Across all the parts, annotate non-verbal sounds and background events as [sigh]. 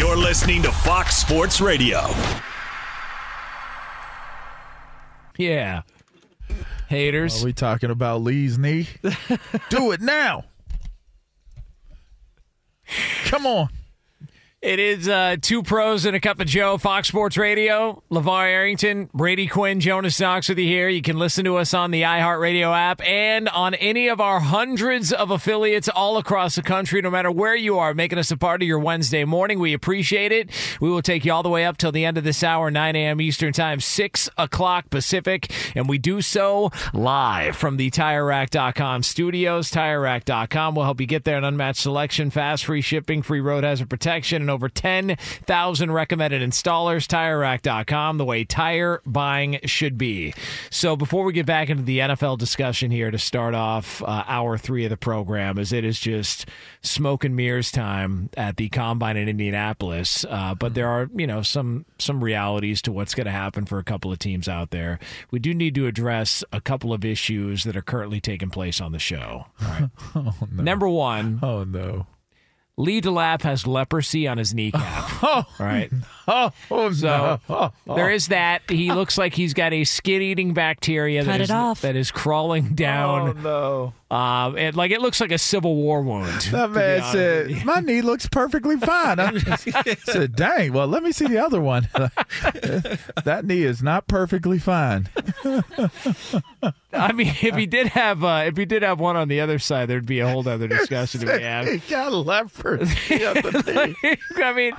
You're listening to Fox Sports Radio. Yeah. Haters. Are we talking about Lee's knee? [laughs] Do it now. Come on. It is uh, two pros and a cup of Joe, Fox Sports Radio. LaVar Arrington, Brady Quinn, Jonas Knox with you here. You can listen to us on the iHeartRadio app and on any of our hundreds of affiliates all across the country, no matter where you are, making us a part of your Wednesday morning. We appreciate it. We will take you all the way up till the end of this hour, 9 a.m. Eastern Time, 6 o'clock Pacific, and we do so live from the TireRack.com studios. TireRack.com will help you get there an unmatched selection, fast, free shipping, free road hazard protection, over 10,000 recommended installers. TireRack.com, the way tire buying should be. So before we get back into the NFL discussion here to start off uh, hour three of the program, as it is just smoke and mirrors time at the combine in Indianapolis. Uh, but there are, you know, some some realities to what's going to happen for a couple of teams out there. We do need to address a couple of issues that are currently taking place on the show. All right. [laughs] Oh, no. Number one, Oh, no. Lee DeLapp has leprosy on his kneecap. [laughs] Oh, right. oh, oh So no. there is that. He looks like he's got a skin-eating bacteria that Cut it is- off. that is crawling Oh, down. no. Um, it, like it looks like a Civil War wound. That man honest with you. said, my knee looks perfectly fine. I [laughs] said, dang, well, let me see the other one. [laughs] that knee is not perfectly fine. [laughs] I mean, if he did have uh, if he did have one on the other side, there'd be a whole other discussion to be He had. got leprosy on. I mean,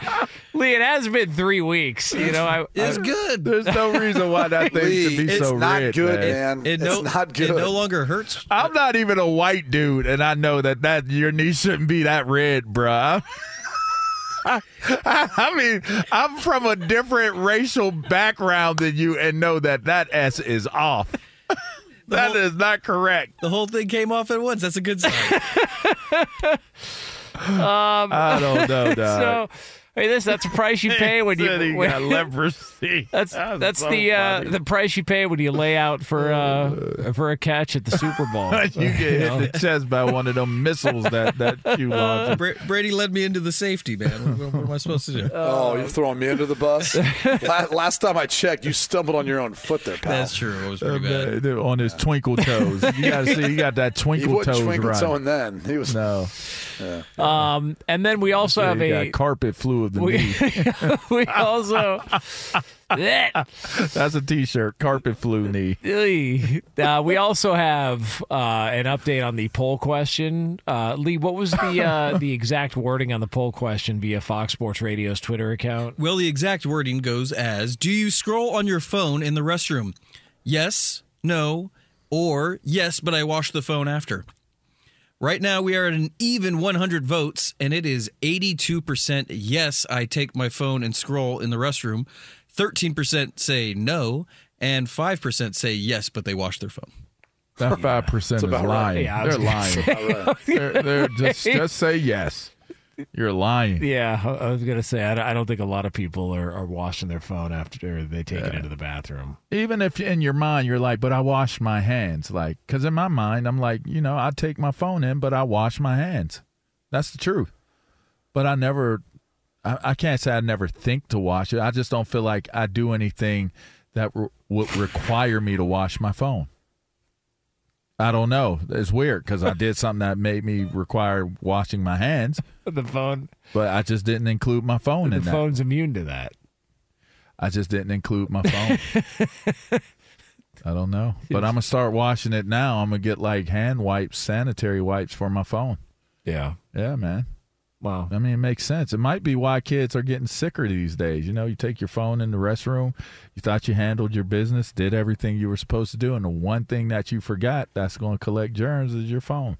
Lee, it has been three weeks. You know, I, It's I- good. There's no reason why that thing Lee, should be so red. it's so not good, man. man. It it's no, not good. It no longer hurts. I'm not even a white dude, and I know that, that your knee shouldn't be that red, bruh. I, [laughs] I mean, I'm from a different racial background than you, and know that that S is off. [laughs] That is whole- not correct. The whole thing came off at once. That's a good sign. [laughs] Um, I don't know, dog. so. Hey, this that's the price you pay when you when, got leprosy. [laughs] That's that that's so the uh, the price you pay when you lay out for uh, [laughs] for a catch at the Super Bowl. [laughs] you get hit in the chest by one of them missiles that that you launched. Bra- Brady led me into the safety, man. What, what am I supposed to do? Oh, you're throwing me under the bus? La- Last time I checked, you stumbled on your own foot there, pal. That's true. It was pretty bad. Uh, on his twinkle toes. You got to see, you got that twinkle wasn't toes twinkle right. toeing then. He was. No, Um, and then we also have a got carpet flew flu of the We, knee. [laughs] we also. [laughs] That's a T-shirt. Carpet flu knee. Uh, we also have uh, an update on the poll question. Uh, Lee, what was the uh, [laughs] the exact wording on the poll question via Fox Sports Radio's Twitter account? Well, the exact wording goes as Do you scroll on your phone in the restroom? Yes, no, or yes, but I wash the phone after. Right now, we are at an even 100 votes, and it is 82% yes, I take my phone and scroll in the restroom. 13% say no, and 5% say yes, but they wash their phone. That five percent is about right. lying. Yeah, they're gonna lying. they're, they're just just say yes. You're lying. Yeah, I I was gonna say I don't- I don't think a lot of people are, are washing their phone after they take it into the bathroom. Even if in your mind you're like, but I wash my hands, like, because in my mind I'm like, you know, I take my phone in, but I wash my hands. That's the truth. But I never, I, I can't say I never think to wash it. I just don't feel like I do anything that re- would require me to wash my phone. I don't know. It's weird because I did something that made me require washing my hands, [laughs] The phone, but I just didn't include my phone the in that. phone's immune to that. I just didn't include my phone. [laughs] I don't know, but I'm gonna start washing it now. I'm gonna get like hand wipes, sanitary wipes for my phone. Yeah. Yeah, man. Wow. I mean, it makes sense. It might be why kids are getting sicker these days. You know, you take your phone in the restroom, you thought you handled your business, did everything you were supposed to do, and the one thing that you forgot that's going to collect germs is your phone.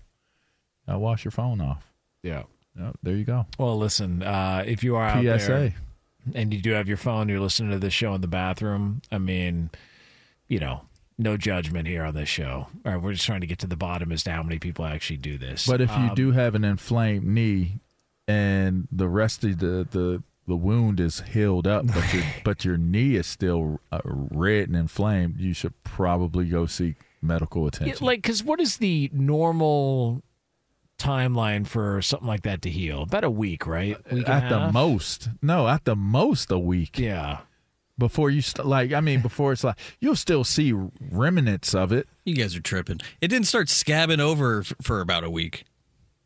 Now wash your phone off. Yeah. Yep, there you go. Well, listen, uh, if you are out PSA. there and you do have your phone, you're listening to this show in the bathroom. I mean, you know, no judgment here on this show. All right, we're just trying to get to the bottom as to how many people actually do this. But if you Um, do have an inflamed knee and the rest of the the, the wound is healed up, but your [laughs] but your knee is still uh, red and inflamed, you should probably go seek medical Yeah, attention. like, because what is the normal timeline for something like that to heal? About a week, right? Week and at the half? most, no, at the most a week Yeah. before you st- like. I mean, [laughs] before it's like you'll still see remnants of it. You guys are tripping. It didn't start scabbing over f- for about a week.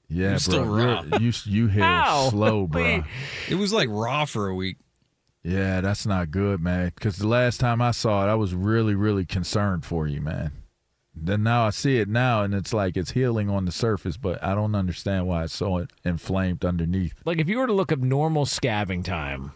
Yeah, bro. still raw. You you [laughs] Ow. slow, bro. It was like raw for a week. Yeah, that's not good, man. Because the last time I saw it, I was really, really concerned for you, man. Then now I see it now, and it's like it's healing on the surface, but I don't understand why it's so inflamed underneath. Like, if you were to look up normal scabbing time,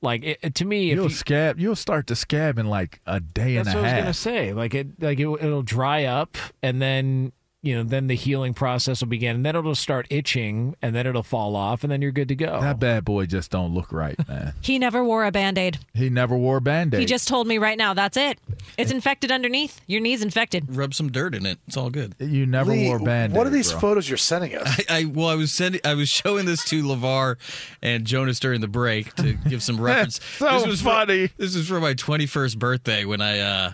like, it, to me, You'll you, scab. You'll start to scab in like a day and a what I was gonna say. Like it, like it, it'll dry up, and then you know, then the healing process will begin, and then it'll start itching, and then it'll fall off, and then you're good to go. That bad boy just don't look right, man. [laughs] He never wore a band aid. he never wore a band-aid. He just told me right now, that's it. It's infected underneath. Your knee's infected. Rub some dirt in it. It's all good. You never Lee, wore band-aid. what are these bro. photos you're sending us? [laughs] I, I well, I was sending, I was showing this to Lavar and Jonas during the break to give some [laughs] reference. so this was for- funny. this was for my 21st birthday when I uh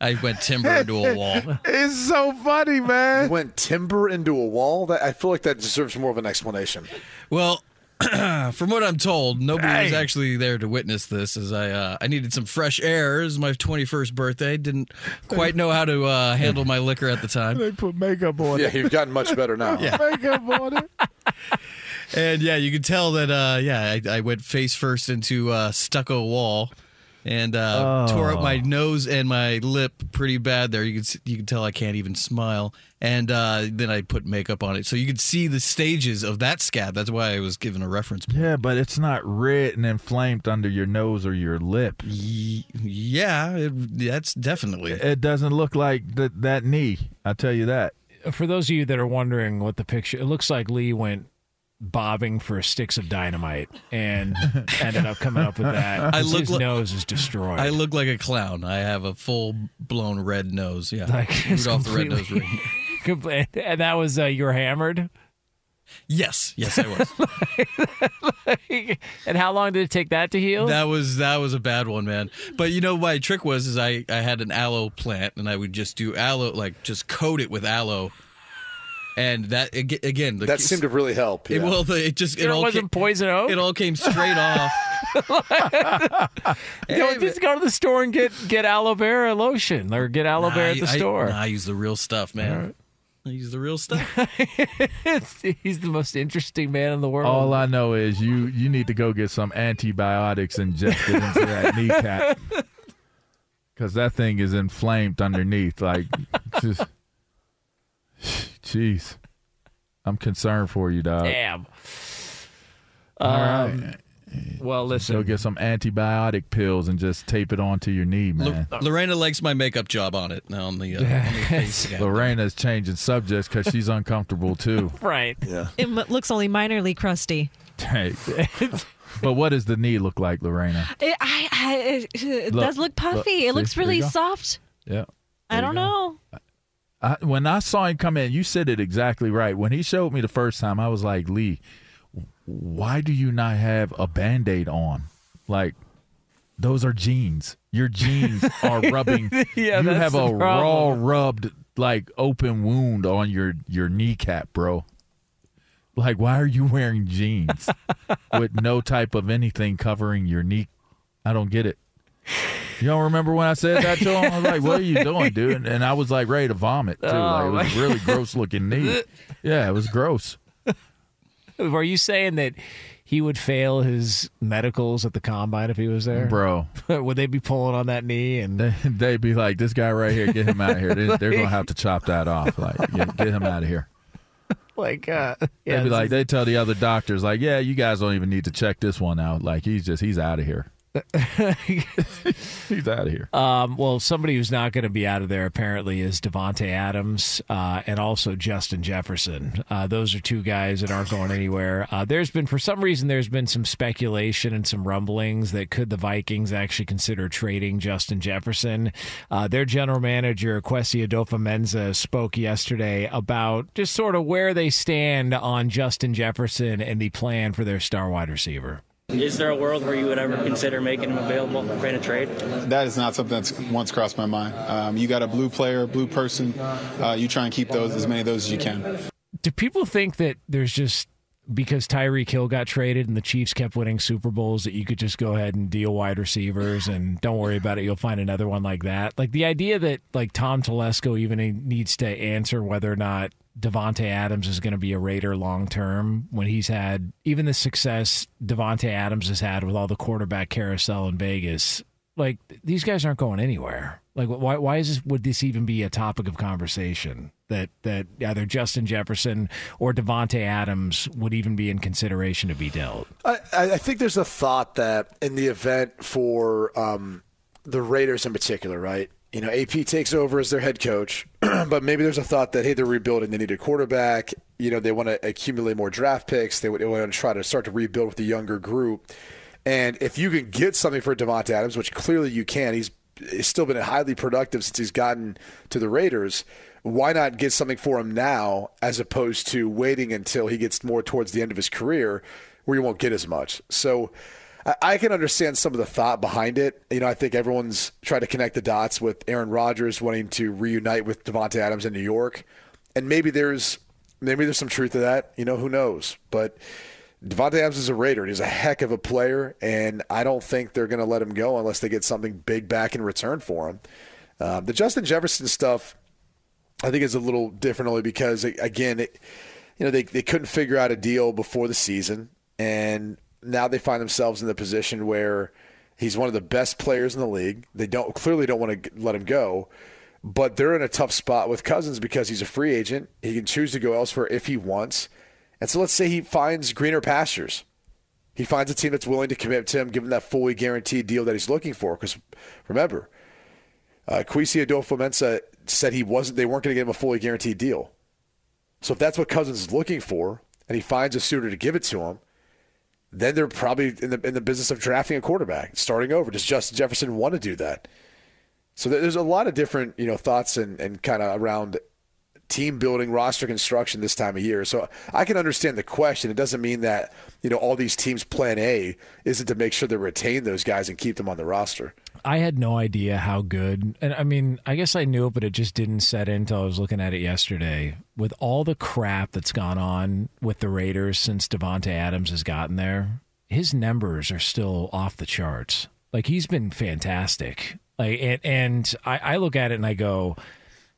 I went timber into a wall. [laughs] It's so funny, man. Went timber into a wall. That I feel like that deserves more of an explanation. Well, [clears throat] from what I'm told, nobody was actually there to witness this. As I, uh, I needed some fresh air. It was my 21st birthday. Didn't quite know how to uh, handle my liquor at the time. They put makeup on Yeah, it. you've gotten much better now. Makeup on it. [laughs] And yeah, you can tell that. Uh, yeah, I, I went face first into a stucco wall, and uh, tore up my nose and my lip pretty bad. There, you could s- you can tell I can't even smile. And uh, then I put makeup on it, so you could see the stages of that scab. That's why I was given a reference. point. Yeah, but it's not red and inflamed under your nose or your lip. Y- Yeah, it, that's definitely. It doesn't look like th- that knee. I tell you that. For those of you that are wondering what the picture, it looks like Lee went bobbing for sticks of dynamite and [laughs] ended up coming up with that. I look his li- nose is destroyed. I look like a clown. I have a full blown red nose. Yeah, [laughs] Like, Rudolph the Red Nose Ring. And that was uh, you were hammered. Yes, yes, I was. [laughs] and how long did it take that to heal? That was that was a bad one, man. But you know, my trick was is I I had an aloe plant, and I would just do aloe, like just coat it with aloe, and that again the, That seemed to really help. It, well, the- it just it it all wasn't came, poison oak. it all came straight off. [laughs] Go, just go to the store and get get aloe vera lotion or get aloe vera at the I, store. I, I use the real stuff, man. He's the real stuff. [laughs] He's the most interesting man in the world. All I know is you you need to go get some antibiotics injected into that [laughs] kneecap because that thing is inflamed underneath. Like, just, [sighs] jeez, I'm concerned for you, dog. Damn. All Um, right. Well, listen. Go get some antibiotic pills and just tape it onto your knee, man. Lorena likes my makeup job on it now on the, uh, on the [laughs] face. Lorena's changing subjects because she's uncomfortable too. [laughs] Right. Yeah. It m- looks only minorly crusty. Hey. [laughs] but what does the knee look like, Lorena? It, I, I, it, it Look, does look puffy. look, it see, looks really soft. Yeah. I don't know. I, when I saw him come in, you said it exactly right. When he showed me the first time, I was like, Lee, why do you not have a band aid on? Like, those are jeans. Your jeans [laughs] are rubbing. Yeah, you have a raw, rubbed, like, open wound on your, your kneecap, bro. Like, why are you wearing jeans [laughs] with no type of anything covering your knee? I don't get it. You don't remember when I said that to him? I was like, "What are you doing, dude?" And, and I was like ready to vomit too. like, it was Oh, really gross looking knee. Yeah, it was gross. [laughs] Were you saying that he would fail his medicals at the combine if he was there, Bro. [laughs] would they be pulling on that knee and They, they'd be like, "This guy right here, get him out of here." They, they're gonna have to chop that off. Like, get, get him out of here. like, uh, They'd yeah, be like, is- they tell the other doctors, like, "Yeah, you guys don't even need to check this one out. Like, he's just he's out of here. [laughs] he's out of here." Um, well, somebody who's not going to be out of there apparently is Davante Adams uh, and also Justin Jefferson. Uh, those are two guys that aren't going anywhere. Uh, there's been, for some reason, there's been some speculation and some rumblings that could the Vikings actually consider trading Justin Jefferson. Uh, their general manager Kwesi Adofo-Mensah spoke yesterday about just sort of where they stand on Justin Jefferson and the plan for their star wide receiver. Is there a world where you would ever consider making him available in a trade? That is not something that's once crossed my mind. Um, you got a blue player, blue person. Uh, you try and keep those as many of those as you can. do people think that there's just because Tyreek Hill got traded and the Chiefs kept winning Super Bowls that you could just go ahead and deal wide receivers and don't worry about it, you'll find another one like that. Like the idea that like Tom Telesco even needs to answer whether or not Davante Adams is going to be a Raider long term when he's had even the success Davante Adams has had with all the quarterback carousel in Vegas. Like these guys aren't going anywhere. Like why why is this would this even be a topic of conversation that that either Justin Jefferson or Devonte Adams would even be in consideration to be dealt? I, I think there's a thought that in the event for um, the Raiders in particular, right? You know, AP takes over as their head coach, [clears throat] but maybe there's a thought that hey, they're rebuilding. They need a quarterback. You know, they want to accumulate more draft picks. They, they want to try to start to rebuild with a younger group. And if you can get something for Davante Adams, which clearly you can, he's, he's still been highly productive since he's gotten to the Raiders. Why not get something for him now as opposed to waiting until he gets more towards the end of his career where you won't get as much? So I, can understand some of the thought behind it. You know, I think everyone's trying to connect the dots with Aaron Rodgers wanting to reunite with Davante Adams in New York. And maybe there's maybe there's some truth to that. You know, who knows? But Davante Adams is a Raider, he's a heck of a player, and I don't think they're going to let him go unless they get something big back in return for him. Um, the Justin Jefferson stuff, I think, is a little different only because, again, it, you know, they, they couldn't figure out a deal before the season, and now they find themselves in the position where he's one of the best players in the league. They don't clearly don't want to let him go, but they're in a tough spot with Cousins because he's a free agent. He can choose to go elsewhere if he wants. And so let's say he finds greener pastures. He finds a team that's willing to commit to him, give him that fully guaranteed deal that he's looking for. Because remember, uh, Kwesi Adofo-Mensah said he wasn't. They weren't going to give him a fully guaranteed deal. So if that's what Cousins is looking for, and he finds a suitor to give it to him, then they're probably in the in the business of drafting a quarterback, starting over. Does Justin Jefferson want to do that? So there's a lot of different you know thoughts and, and kind of around team building, roster construction this time of year. So I can understand the question. It doesn't mean that you know all these teams' plan A isn't to make sure they retain those guys and keep them on the roster. I had no idea how good, and I mean, I guess I knew it, but it just didn't set in until I was looking at it yesterday. With all the crap that's gone on with the Raiders since Davante Adams has gotten there, his numbers are still off the charts. Like he's been fantastic. Like, and, and I, I look at it and I go,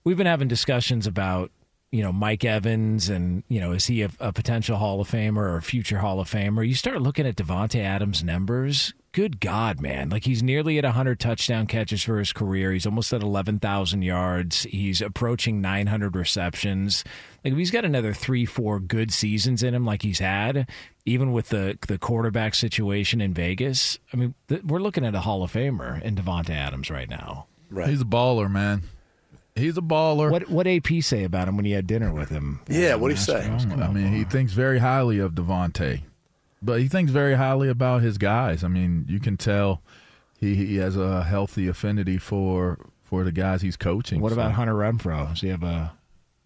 we've been having discussions about you know, Mike Evans and, you know, is he a, a potential Hall of Famer or future Hall of Famer? You start looking at Davante Adams' numbers. Good God, man. Like he's nearly at 100 touchdown catches for his career. He's almost at 11,000 yards. He's approaching 900 receptions. Like if he's got another three, four good seasons in him, like he's had, even with the the quarterback situation in Vegas, I mean, th- we're looking at a Hall of Famer in Davante Adams right now. Right. He's a baller, man. He's a baller. What what AP say about him when you had dinner with him? Yeah, what do you say? I mean, he thinks very highly of Davante, but he thinks very highly about his guys. I mean, you can tell he, he has a healthy affinity for for the guys he's coaching. What so- about Hunter Renfrow? Does he have a?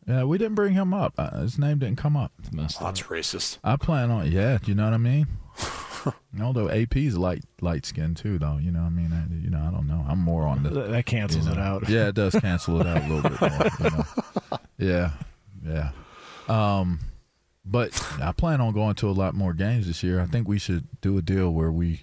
Yeah, we didn't bring him up. Uh, his name didn't come up. Oh, that's racist. I plan on. Yeah, you know what I mean. [laughs] Although AP's light light skin too, though. You know what I mean. I, you know, I don't know. I'm more on the That- that cancels you know. it out. Yeah, it does cancel it out a little bit more. You know? [laughs] Yeah, yeah. Um, but I plan on going to a lot more games this year. I think we should do a deal where we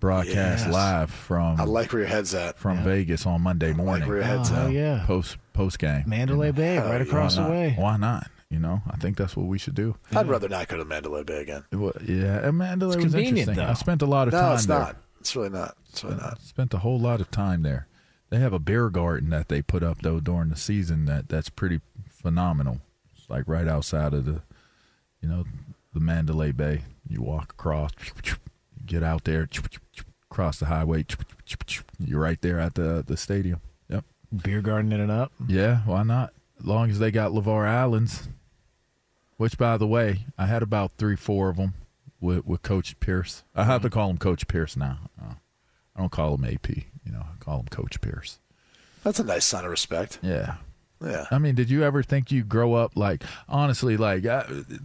broadcast Yes. live from I like where your head's at. from Vegas on Monday morning. where your head's Oh, at. yeah. Post post game. Mandalay Bay, right across Why the way. Why not? You know, I think that's what we should do. I'd rather not go to Mandalay Bay again. Well, yeah, and Mandalay It's was convenient, interesting. though. I spent a lot of No, time it's there. not. It's really not. It's really not. Spent a whole lot of time there. They have a beer garden that they put up though during the season that that's pretty phenomenal. It's like right outside of the, you know, the Mandalay Bay. You walk across, get out there, cross the highway. You're right there at the the stadium. Yep. Beer gardening it up. Yeah, why not? As long as they got LeVar Allen's, which by the way, I had about three, four of them with with Coach Pierce. I have to call him Coach Pierce now. Uh, I don't call him AP. You know, I call him Coach Pierce. That's a nice sign of respect. Yeah. Yeah. I mean, did you ever think you grow up like honestly? Like I,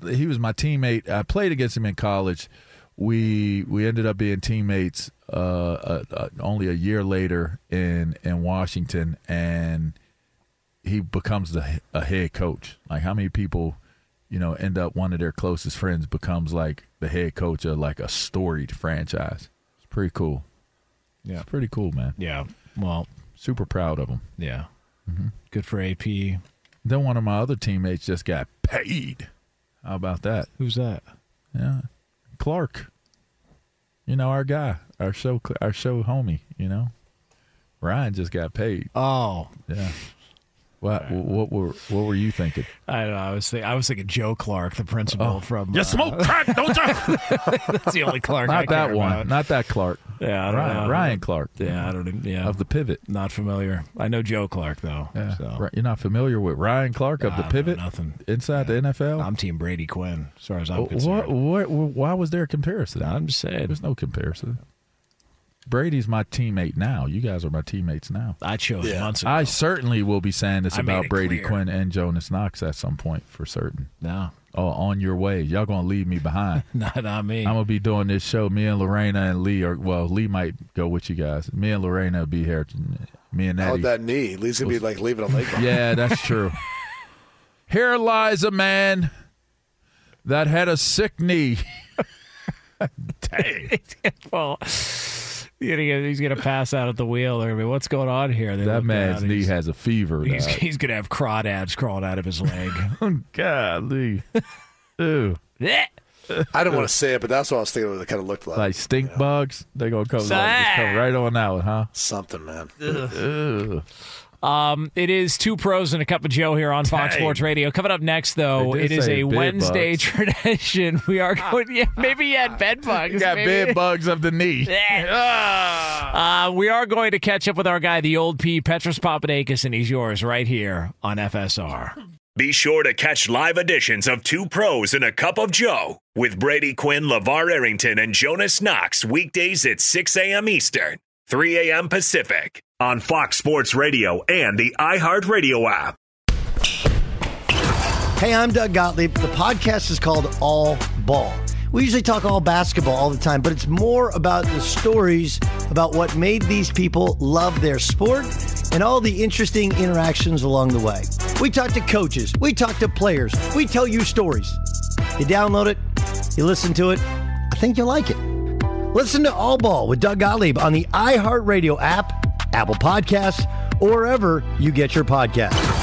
he was my teammate. I played against him in college. We we ended up being teammates uh, uh, uh, only a year later in in Washington, and he becomes the a head coach. Like how many people, you know, end up one of their closest friends becomes like the head coach of like a storied franchise. It's pretty cool. Yeah. It's pretty cool, man. Yeah. Well, super proud of him. Yeah. Mm-hmm. Good for AP. Then one of my other teammates just got paid. How about that? Who's that? Yeah, Clark. You know our guy, our show, our show homie. You know, Ryan just got paid. Oh, yeah. What what were what were you thinking? I don't know. I was thinking, I was thinking Joe Clark, the principal Oh. from. You uh, smoke crack, don't you? [laughs] That's the only Clark. I Not that care one. about. Not that Clark. Yeah, I don't Ryan, know. Ryan Clark. Yeah, I don't. Yeah, of the pivot. Not familiar. I know Joe Clark though. Yeah, so. You're not familiar with Ryan Clark of I the don't pivot nothing. inside the NFL. I'm Team Brady Quinn, as far as I'm Oh, concerned. what, what, why was there a comparison? I'm just saying. There's no comparison. Brady's my teammate now. You guys are my teammates now. I chose months ago. I certainly will be saying this I about Brady clear. Quinn and Jonas Knox at some point for certain. No. Oh, on your way. Y'all gonna leave me behind. [laughs] not, not me. I'm gonna be doing this show. Me and Lorena and Lee are well, Lee might go with you guys. Me and Lorena will be here. Me and How Eddie. about that knee? Lee's gonna be like leaving a leg. behind. Yeah, that's [laughs] true. Here lies a man that had a sick knee. [laughs] Dang. well, you know, [laughs] he's gonna pass out at the wheel. They're gonna be, what's going on here? They That look man's down, knee he's- has a fever. He's, [laughs] he's gonna have crawdads crawling out of his leg. [laughs] Oh, golly. Ew. I don't want to say it, but that's what I was thinking. What it kind of looked like. Like stink bugs, they gonna come, Say. just come right on out, huh? Something, man. Ugh. Um, it is two pros and a cup of Joe here on Fox Dang. Sports Radio. Coming up next, though, They it did is say a Wednesday bugs. [laughs] tradition. We are going. Yeah, maybe you had bed bugs. You got maybe. bed bugs of the knee. [laughs] Uh, we are going to catch up with our guy, the old P, Petros Papadakis, and he's yours right here on FSR. Be sure to catch live editions of Two Pros and a Cup of Joe with Brady Quinn, LaVar Arrington, and Jonas Knox weekdays at 6 a.m. Eastern, 3 a.m. Pacific on Fox Sports Radio and the iHeartRadio app. Hey, I'm Doug Gottlieb. The podcast is called All Ball. We usually talk all basketball all the time, but it's more about the stories about what made these people love their sport and all the interesting interactions along the way. We talk to coaches, we talk to players, we tell you stories. You download it, you listen to it, I think you'll like it. Listen to All Ball with Doug Gottlieb on the iHeartRadio app, Apple Podcasts, or wherever you get your podcasts.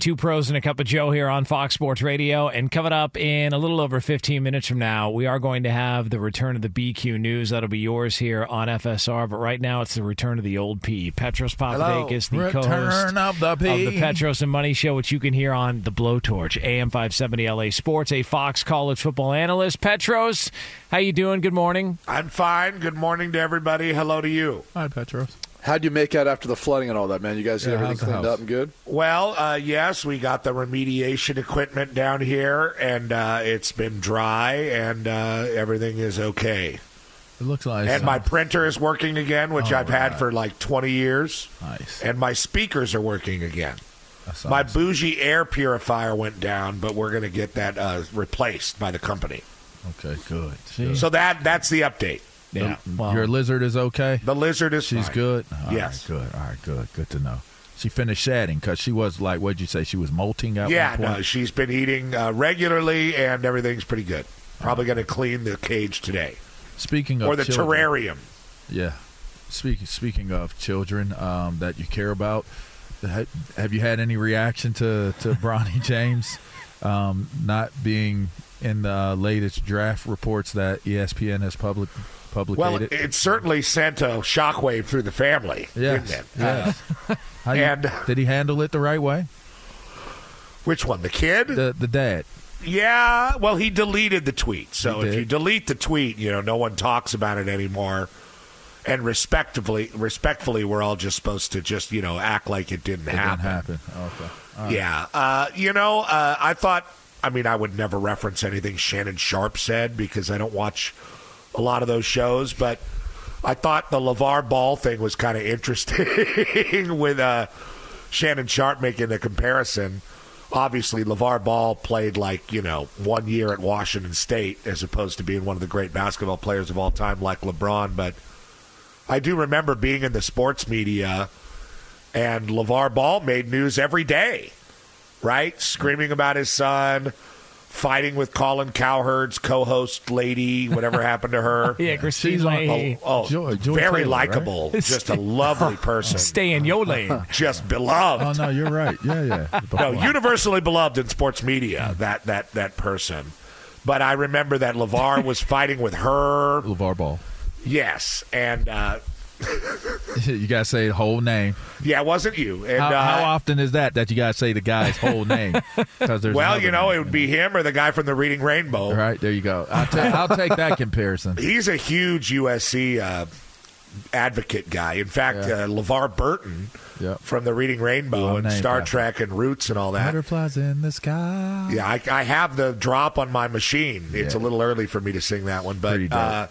Two pros and a cup of Joe here on Fox Sports Radio. And coming up in a little over 15 minutes from now, we are going to have the return of the BQ News. That'll be yours here on FSR. But right now, it's the return of the old P. Petros Papadakis, the Return co-host of the P. of the Petros and Money Show, which you can hear on the Blowtorch, AM 570 LA Sports, a Fox college football analyst. Petros, how you doing? Good morning. I'm fine. Good morning to everybody. Hello to you. Hi, Petros. How'd you make out after the flooding and all that, man? You guys get Yeah, everything cleaned house? up and good? Well, uh, yes, we got the remediation equipment down here, and uh, it's been dry, and uh, everything is okay. It looks like And my printer is working again, which Oh, I've had right. for like 20 years. Nice. And my speakers are working again. That's My awesome. bougie air purifier went down, but we're going to get that uh, replaced by the company. Okay, good. good. So that that's the update. Yeah. Your lizard is okay. The lizard is She's fine. good. All Yes. right, good. All right, good. Good to know. She finished shedding because she was like, what'd you say? She was molting at Yeah, one point. no, she's been eating uh, regularly, and everything's pretty good. Probably going to clean the cage today Speaking of or the children, terrarium. Yeah. Speaking speaking of children um, that you care about, have you had any reaction to to [laughs] Bronny James um, not being in the latest draft reports that ESPN has public Well, publicated? it certainly sent a shockwave through the family, yes, didn't it? yes. [laughs] How you- and- did he handle it the right way? Which one? The kid? The the dad. Yeah, well, he deleted the tweet. So if you delete the tweet, you know, no one talks about it anymore. and respectively, respectfully, we're all just supposed to just you know act like it didn't It happen. didn't happen. Okay. Right. Yeah. Uh, you know, uh, I thought, I mean, I would never reference anything Shannon Sharpe said because I don't watch a lot of those shows, but I thought the LaVar Ball thing was kind of [laughs] interesting with uh, Shannon Sharpe making the comparison. Obviously, LaVar Ball played like, you know, one year at Washington State as opposed to being one of the great basketball players of all time like LeBron, but I do remember being in the sports media and LaVar Ball made news every day, right? Screaming about his son, fighting with Colin Cowherd's co-host lady, whatever happened to her. [laughs] Yeah, Kristine She's on- Leahy. Oh, oh, Joy- Joy very likable, right? [laughs] just a lovely [laughs] person, Stay in your lane. just beloved. Oh no, you're right. Yeah, yeah. No, universally beloved in sports media. That that that person. But I remember that LaVar was fighting with her. LaVar Ball. Yes, and uh, you gotta say the whole name. yeah, it wasn't you. And how, uh, how often is that that you gotta say the guy's whole name? [laughs] there's well, you know, it would be him or the guy from the Reading Rainbow. All right, there you go. I'll, ta- I'll take that comparison. [laughs] He's a huge USC uh, advocate guy. In fact, Yeah. uh, LeVar Burton Yep. from the Reading Rainbow and Star. Trek and Roots and all that. Butterflies in the sky. Yeah, I, I have the drop on my machine. It's a little early for me to sing that one, but uh,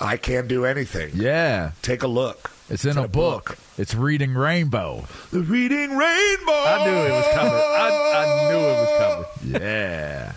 I can't do anything. Yeah. Take a look. It's in, a, book. It's Reading Rainbow. The Reading Rainbow. I knew it was coming. I, I knew it was coming. Yeah.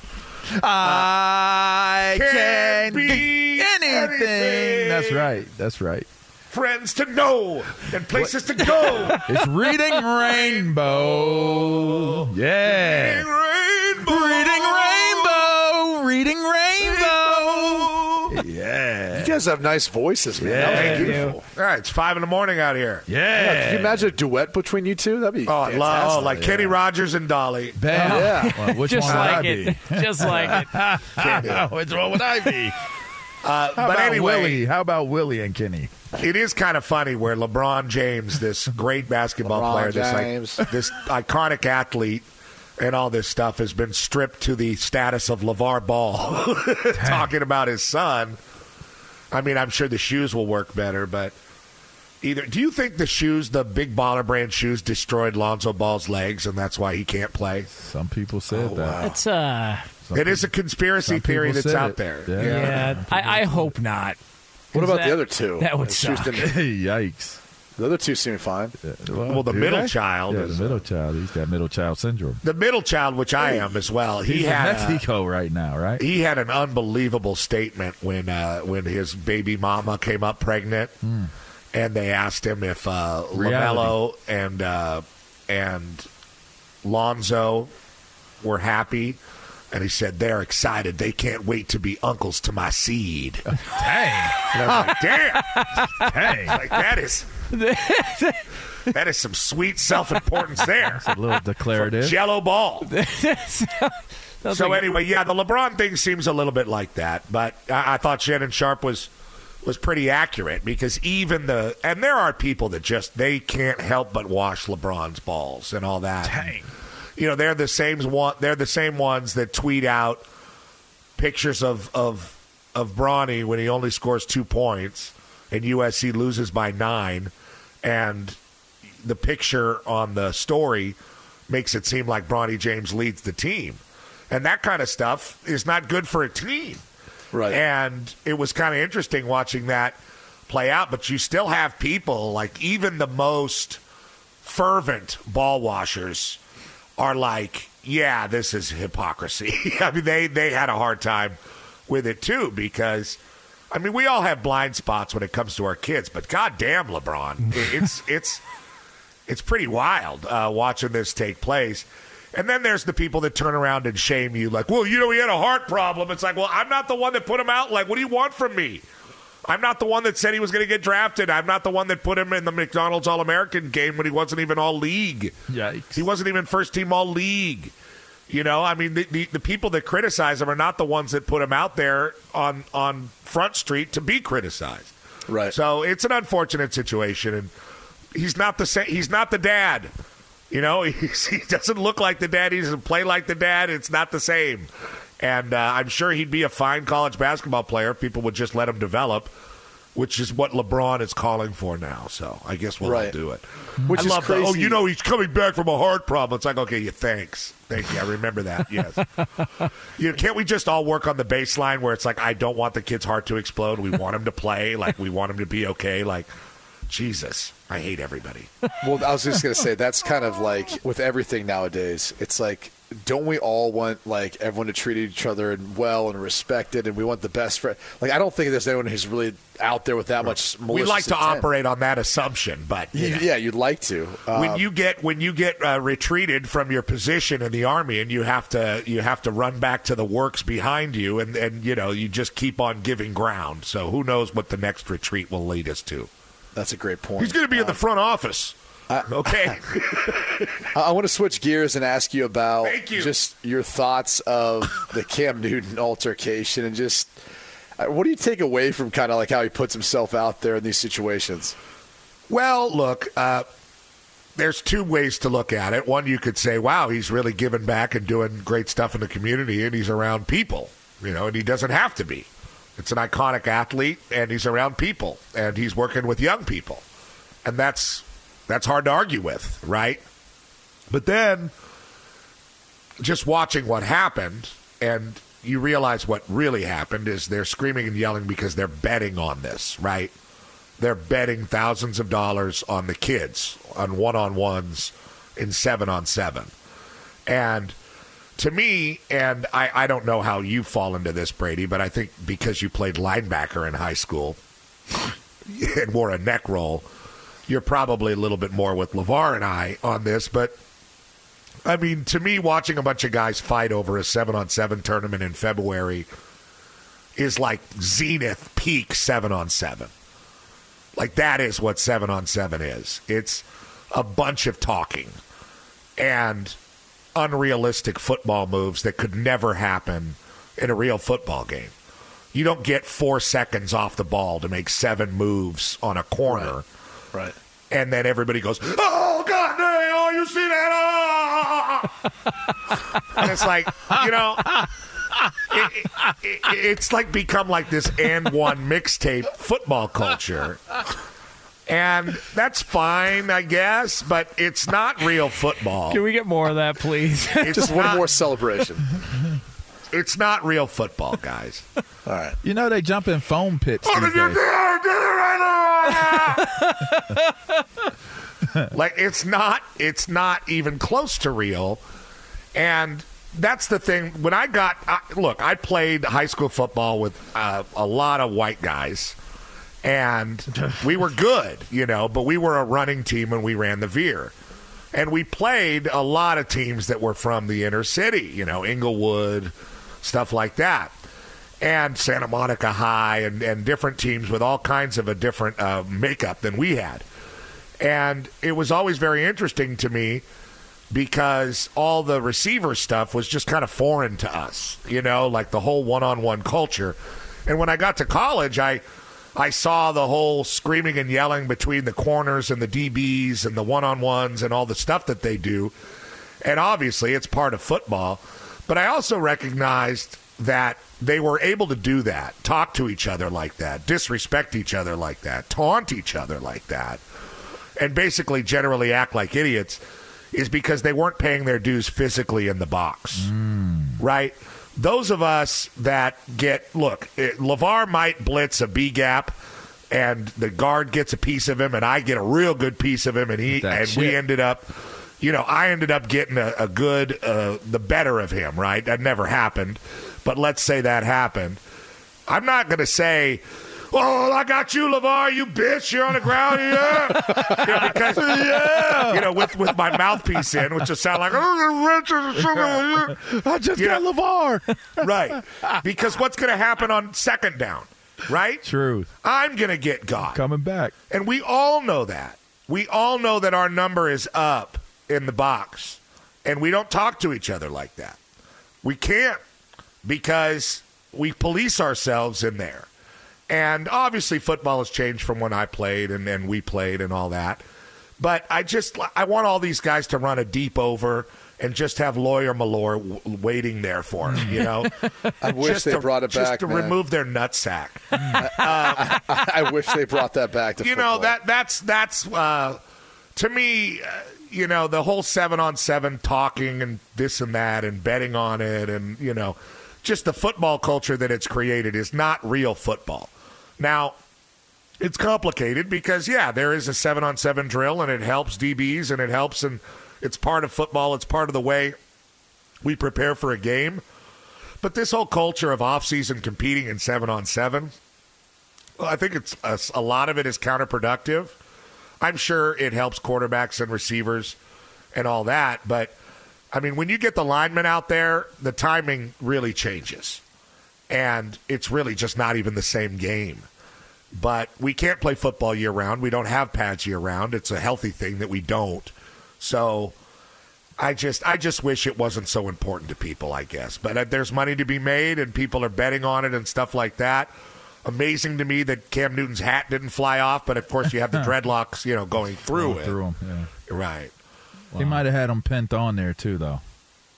[laughs] I Can't can be be anything. anything. That's right. That's right. Friends to know and places to go. [laughs] It's Reading Rainbow. [laughs] Yeah. Reading Rainbow. Reading Rainbow. Reading Rainbow. Yeah. You guys have nice voices, man. That was Thank you. beautiful. All right, it's five in the morning out here. Yeah. Yeah, Can you imagine a duet between you two? That'd be Oh, I love, fantastic. oh, like Kenny Rogers and Dolly. Bam. Yeah. Well, which [laughs] Just one would I like be? Just like it. [laughs] [laughs] which one would I be? Uh, How but about anyway, Willie? How about Willie and Kenny? it is kind of funny where LeBron James, this great basketball LeBron player, this like, this iconic athlete, and all this stuff has been stripped to the status of LaVar Ball, talking about his son. I mean, I'm sure the shoes will work better, but either. Do you think the shoes, the big baller brand shoes, destroyed Lonzo Ball's legs, and that's why he can't play? Some people said that. It's uh, Some it is a conspiracy theory that's out it. there. Yeah. yeah. I, I hope not. What about that- the other two? that would The shoes suck. [laughs] Yikes. The other two seem fine. Well, the middle they? child Yeah, is- the middle child. He's got middle child syndrome. The middle child, which I am as well, he He's in had a- Mexico right now, right? he had an unbelievable statement when uh, when his baby mama came up pregnant, and they asked him if uh, Lamelo and uh, and Lonzo were happy, and he said they're excited. They can't wait to be uncles to my seed. [laughs] Dang. And I was like, damn, [laughs] Dang. like that is [laughs] that is some sweet self importance there. A little declarative. Jello ball. [laughs] So anyway, yeah, the LeBron thing seems a little bit like that, but I, I thought Shannon Sharpe was was pretty accurate because even the and there are people that just they can't help but wash LeBron's balls and all that. Dang. You know, they're the same one. They're the same ones that tweet out pictures of of of Bronny when he only scores two points and USC loses by nine, and the picture on the story makes it seem like Bronny James leads the team, and that kind of stuff is not good for a team. Right. And it was kind of interesting watching that play out, but you still have people like even the most fervent ball washers are like, yeah, this is hypocrisy. [laughs] I mean, they they had a hard time with it too because I mean, we all have blind spots when it comes to our kids, but goddamn, LeBron, [laughs] it's it's it's pretty wild uh, watching this take place. And then there's the people that turn around and shame you, like, well, you know, he had a heart problem. It's like, well, I'm not the one that put him out. Like, what do you want from me? I'm not the one that said he was going to get drafted. I'm not the one that put him in the McDonald's All American game when he wasn't even All League. Yikes. He wasn't even first team All League. You know, I mean, the, the, the people that criticize him are not the ones that put him out there on on Front Street to be criticized. Right. So it's an unfortunate situation, and he's not the same. He's not the dad. You know, [laughs] he's, he doesn't look like the dad. He doesn't play like the dad. It's not the same. And uh, I'm sure he'd be a fine college basketball player if people would just let him develop which is what LeBron is calling for now. So I guess we'll Right. do it. Which I is the, oh, you know, he's coming back from a heart problem. It's like, okay, yeah, thanks. Thank you. I remember that. Yes. you know, can't we just all work on the baseline where it's like, I don't want the kid's heart to explode. We want him to play. Like, we want him to be okay. Like, Jesus, I hate everybody. Well, I was just gonna say that's kind of like with everything nowadays. It's like, don't we all want like everyone to treat each other and well and respected, and we want the best for like I don't think there's anyone who's really out there with that much. we like to intent. operate on that assumption, but you know. yeah, you'd like to. when Um, you get when you get uh, retreated from your position in the army and you have to you have to run back to the works behind you and and you know you just keep on giving ground so who knows what the next retreat will lead us to that's a great point. he's going to be in the front office okay [laughs] I, I want to switch gears and ask you about you. just your thoughts of the Cam [laughs] Newton altercation and just uh, what do you take away from kind of like how he puts himself out there in these situations? well look uh, there's two ways to look at it one you could say wow he's really giving back and doing great stuff in the community and he's around people you know and he doesn't have to be it's an iconic athlete and he's around people and he's working with young people and that's that's hard to argue with right? But then just watching what happened and you realize what really happened is they're screaming and yelling because they're betting on this right? They're betting thousands of dollars on the kids on one-on-ones in seven on seven and to me, and I, I don't know how you fall into this, Brady, but I think because you played linebacker in high school [laughs] and wore a neck roll, you're probably a little bit more with LaVar and I on this. But I mean, to me, watching a bunch of guys fight over a seven on seven tournament in February is like zenith peak seven on seven. Like that is what seven on seven is. It's a bunch of talking and unrealistic football moves that could never happen in a real football game. You don't get four seconds off the ball to make seven moves on a corner. Right. And then everybody goes, oh, God damn, oh, you see that? Ah!" and it's like, you know, it, it- it- it's like become like this and one mixtape football culture. And that's fine, I guess, but it's not real football. Can we get more of that, please? It's Just one not- more celebration. It's not real football, guys. [laughs] All right. You know they jump in foam pits like it's not it's not even close to real. And that's the thing. When i got I, look i played high school football with uh, a lot of white guys. And [laughs] we were good you know but we were a running team and we ran the veer. And we played a lot of teams that were from the inner city you know inglewood stuff like that and Santa Monica High and, and different teams with all kinds of a different uh, makeup than we had. And it was always very interesting to me because all the receiver stuff was just kind of foreign to us, you know, like the whole one on one culture. And when I got to college, I. I saw the whole screaming and yelling between the corners and the DBs and the one on ones and all the stuff that they do. And obviously, it's part of football. But I also recognized that they were able to do that, talk to each other like that, disrespect each other like that, taunt each other like that, and basically generally act like idiots is because they weren't paying their dues physically in the box. Right? Those of us that get, look, it, LaVar might blitz a B gap. And the guard gets a piece of him, and I get a real good piece of him, and he and we ended up you know, I ended up getting a, a good, uh, the better of him, right? That never happened, but let's say that happened. I'm not going to say, "Oh, I got you, LaVar, you bitch, you're on the ground, yeah," [laughs] You know, because Yeah. you know, with with my mouthpiece in, which will sound like, I just You got know- LaVar. [laughs] right? Because what's going to happen on second down, right? Truth. I'm going to get God. Coming back. And we all know that. We all know that our number is up in the box. And we don't talk to each other like that. We can't because we police ourselves in there. And obviously, football has changed from when I played and, and we played and all that. But I just I want all these guys to run a deep over and just have Lawyer Milloy w- waiting there for him. You know, [laughs] I wish Just they to- brought it just back, to man. remove their nutsack. I, [laughs] I wish they brought that back to you football. know that that's that's uh, to me. Uh, you know the whole seven on seven talking and this and that and betting on it and you know just the football culture that it's created is not real football. Now it's complicated because yeah, there is a seven on seven drill and it helps DBs and it helps and it's part of football. It's part of the way we prepare for a game. But this whole culture of off-season competing in seven on seven, well, I think it's a, a lot of it is counterproductive. I'm sure it helps quarterbacks and receivers and all that, but I mean, when you get the linemen out there, the timing really changes, and it's really just not even the same game. But we can't play football year round. We don't have pads year round. It's a healthy thing that we don't. So I just I just wish it wasn't so important to people, I guess. But uh, there's money to be made and people are betting on it and stuff like that. Amazing to me that Cam Newton's hat didn't fly off, but of course you have the [laughs] dreadlocks, you know, going through Going it. through 'em, yeah. Right. He might have had them pent on there too, though.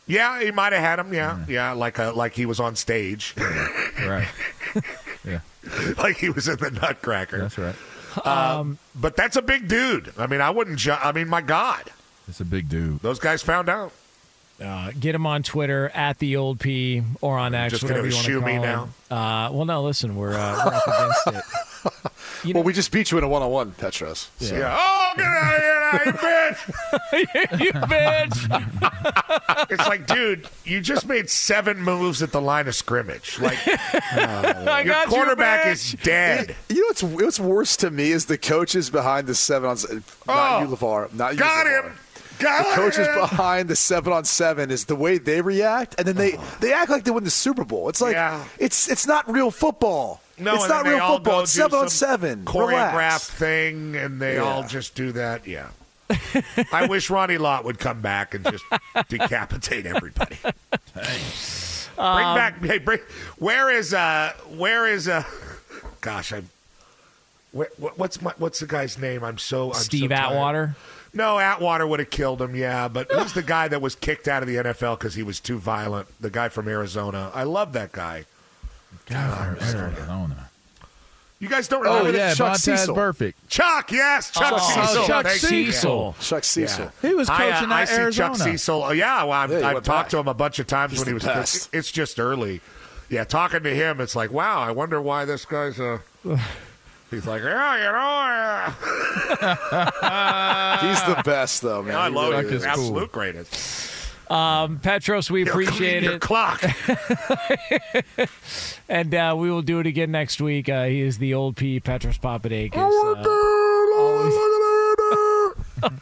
Yeah, he might have had him. Yeah, yeah, like a, like he was on stage, [laughs] Right. [laughs] yeah. like he was in the Nutcracker. That's right. Um, but that's a big dude. I mean, I wouldn't. Ju- I mean, my God, It's a big dude. those guys found out. Uh, get him on Twitter at the old P or on X, just whatever gonna you want to shoe call me him. now? Uh, well, no, listen, we're, uh, we're up against it. [laughs] well, we just beat you in a one-on-one, Petros. So- Yeah. Oh, get out of here, you bitch! [laughs] you bitch! [laughs] it's like, dude, you just made seven moves at the line of scrimmage. Like, I your got you, quarterback bitch. is dead. You know what's what's worse to me is the coaches behind the seven on. Not Oh, you, LaVar. Not you, got LaVar. him. Got The coaches behind the seven on seven is the way they react, and then they they act like they win the Super Bowl. It's like Yeah. it's it's not real football. No, it's not real football. It's seven on seven. choreographed Relax. thing, and they Yeah. all just do that. Yeah. [laughs] I wish Ronnie Lott would come back and just [laughs] decapitate everybody. Bring Um, back, hey, bring. Where is uh, where is uh, gosh, I'm. Where, what's my what's the guy's name? I'm so I'm so Steve tired. Atwater. No, Atwater would have killed him. Yeah, but who's the guy that was kicked out of the NFL because he was too violent? The guy from Arizona. I love that guy. God, Arizona. You guys don't Oh remember yeah, that? Chuck Montez Cecil. Perfect. Chuck, yes, Chuck Oh, Cecil. Chuck Thank you. Cecil. Chuck Cecil. Yeah. He was I, uh, coaching I see Chuck Cecil. Oh, yeah, well, I've, Yeah, I've went talked back. to him a bunch of times He's when he was. best. It's just early. Yeah, talking to him, it's like, wow, I wonder why this guy's a. He's like, yeah, you know, yeah. [laughs] He's the best though, man. I He love really it. is. Absolute greatest. Um, Petros, we You know, clean appreciate your it. clock. [laughs] And uh, we will do it again next week. Uh, he is the old P, Petros Papadakis. Uh,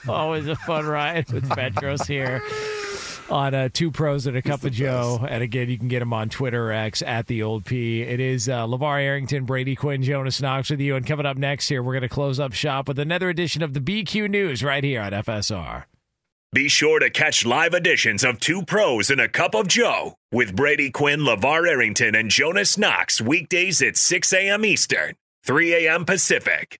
[laughs] always a fun ride with Petros here on uh, Two Pros and a Cup of Joe. And again, you can get him on Twitter X at the old P. It is uh, LaVar Arrington, Brady Quinn, Jonas Knox with you. And coming up next here, we're going to close up shop with another edition of the BQ News right here on FSR. Be sure to catch live editions of Two Pros and a Cup of Joe with Brady Quinn, LaVar Arrington, and Jonas Knox weekdays at 6 a.m. Eastern, 3 a.m. Pacific.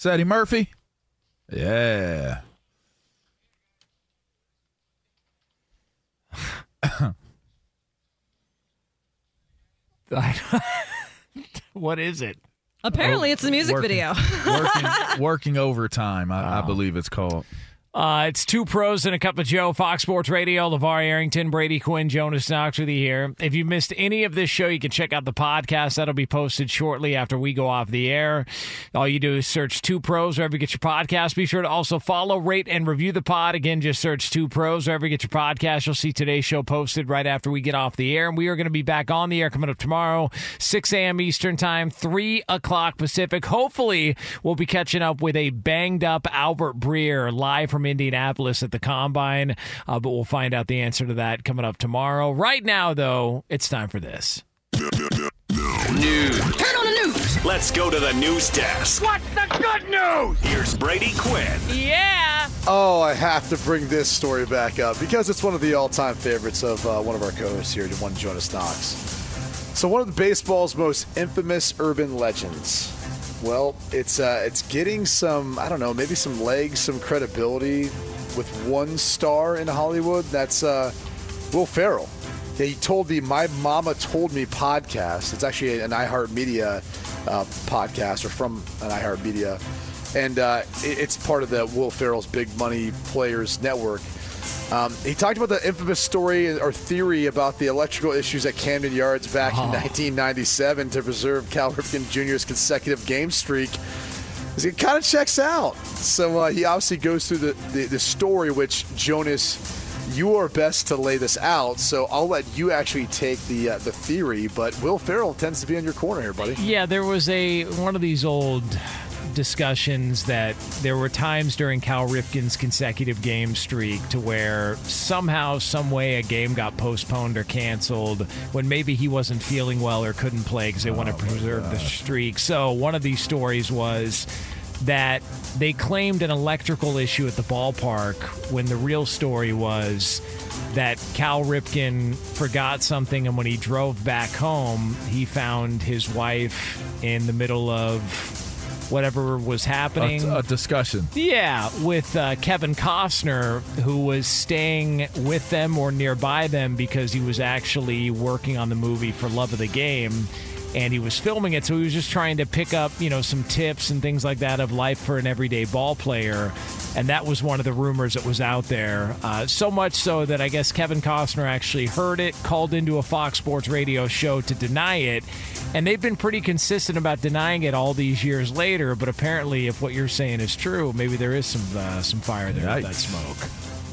Is that Eddie Murphy? Yeah. [laughs] what is it? Apparently, oh, it's a music Working- video. [laughs] working, working overtime, I, I believe it's called. Uh, it's two pros and a cup of Joe, Fox Sports Radio, LaVar Arrington, Brady Quinn, Jonas Knox with you here. If you missed any of this show, you can check out the podcast. That'll be posted shortly after we go off the air. All you do is search two pros wherever you get your podcast. Be sure to also follow, rate, and review the pod. Again, just search two pros wherever you get your podcast. You'll see today's show posted right after we get off the air. And we are going to be back on the air coming up tomorrow, 6 a.m. Eastern Time, 3 o'clock Pacific. Hopefully, we'll be catching up with a banged up Albert Breer live from Indianapolis at the Combine. Uh, but we'll find out the answer to that coming up tomorrow. Right now, though, it's time for this. News. Turn on the news. Let's go to the news desk. What's the good news? Here's Brady Quinn. Yeah. Oh, I have to bring this story back up because it's one of the all-time favorites of uh, one of our co-hosts here, one Jonas Knox. So, one of the baseball's most infamous urban legends. Well, it's uh, it's getting some I don't know maybe some legs, some credibility with one star in Hollywood. That's uh, Will Ferrell. Yeah, he told the My Mama Told Me podcast. It's actually an iHeartMedia uh, podcast or from an iHeartMedia. And uh, it- it's part of the Will Ferrell's Big Money Players Network. Um, he talked about the infamous story or theory about the electrical issues at Camden Yards back in 1997 to preserve Cal Ripken Jr.'s consecutive game streak. It kind of checks out. So uh, he obviously goes through the, the, the story, which Jonas, you are best to lay this out. So I'll let you actually take the uh, the theory. But Will Ferrell tends to be on your corner here, buddy. Yeah, there was a one of these old discussions that there were times during Cal Ripken's consecutive game streak to where somehow, some way, a game got postponed or canceled when maybe he wasn't feeling well or couldn't play because they want to oh, preserve the streak. So one of these stories was that they claimed an electrical issue at the ballpark when the real story was that Cal Ripken forgot something and when he drove back home, he found his wife in the middle of whatever was happening. A, a discussion. Yeah, with uh, Kevin Costner, who was staying with them or nearby them because he was actually working on the movie for Love of the Game. And he was filming it. So he was just trying to pick up, you know, some tips and things like that of life for an everyday ball player. And that was one of the rumors that was out there. Uh, so much so that I guess Kevin Costner actually heard it, called into a Fox Sports radio show to deny it. And they've been pretty consistent about denying it all these years later. But apparently, if what you're saying is true, maybe there is some uh, some fire there with that smoke.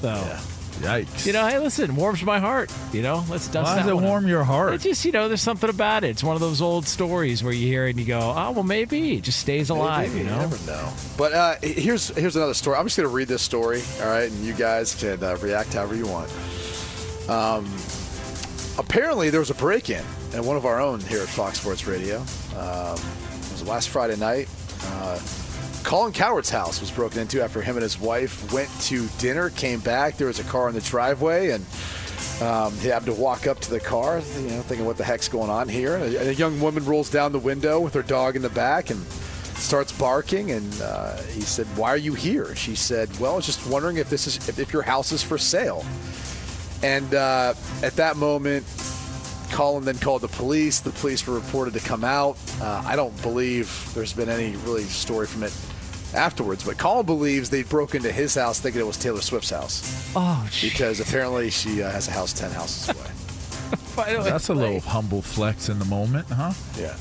So. Yikes. You know, hey, listen, warms my heart. You know, let's dust Why does it warm up. your heart? It just, you know, there's something about it. It's one of those old stories where you hear it and you go, oh, well, maybe it just stays alive, Maybe, you know? never know. But uh, here's here's another story. I'm just going to read this story, all right, and you guys can uh, react however you want. Um, apparently, there was a break-in at one of our own here at Fox Sports Radio. Um, it was last Friday night. Uh, Colin Cowherd's house was broken into after him and his wife went to dinner, came back. There was a car in the driveway, and um, he happened to walk up to the car, you know, thinking, "What the heck's going on here?" And a, and a young woman rolls down the window with her dog in the back and starts barking. And uh, he said, "Why are you here?" She said, "Well, I was just wondering if this is if, if your house is for sale." And uh, at that moment, Colin then called the police. The police were reported to come out. Uh, I don't believe there's been any really story from it afterwards, but Colin believes they broke into his house thinking it was Taylor Swift's house. Oh, because apparently she uh, has a house ten houses [laughs] away. That's a little humble flex in the moment, huh? Yeah.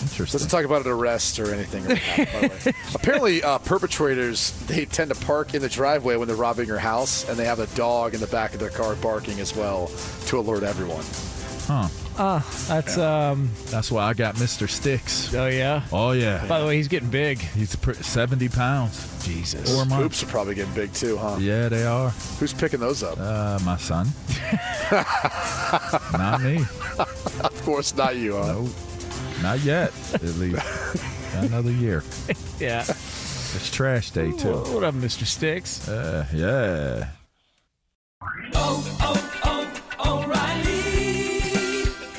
Interesting. Doesn't talk about an arrest or anything. Like that, by the way. [laughs] Apparently, uh, perpetrators they tend to park in the driveway when they're robbing your house, and they have a dog in the back of their car barking as well to alert everyone. Huh. Ah, that's um. That's why I got Mr. Sticks. Oh yeah. Oh yeah. By the way, he's getting big. He's pr- seventy pounds. Jesus. Four months. Hoops are probably getting big too, huh? Yeah, they are. Who's picking those up? Uh, my son. [laughs] not me. of course, not you, huh? No, not yet. At least [laughs] another year. Yeah. It's trash day too. What up, Mr. Sticks? Uh, yeah.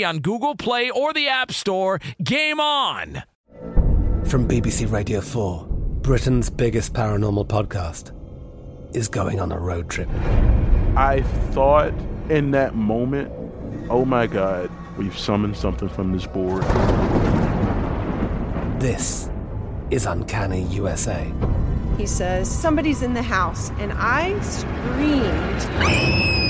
free on Google Play or the App Store. Game on! From BBC Radio 4, Britain's biggest paranormal podcast is going on a road trip. I thought in that moment, oh my God, we've summoned something from this board. This is Uncanny USA. He says, Somebody's in the house, and I screamed.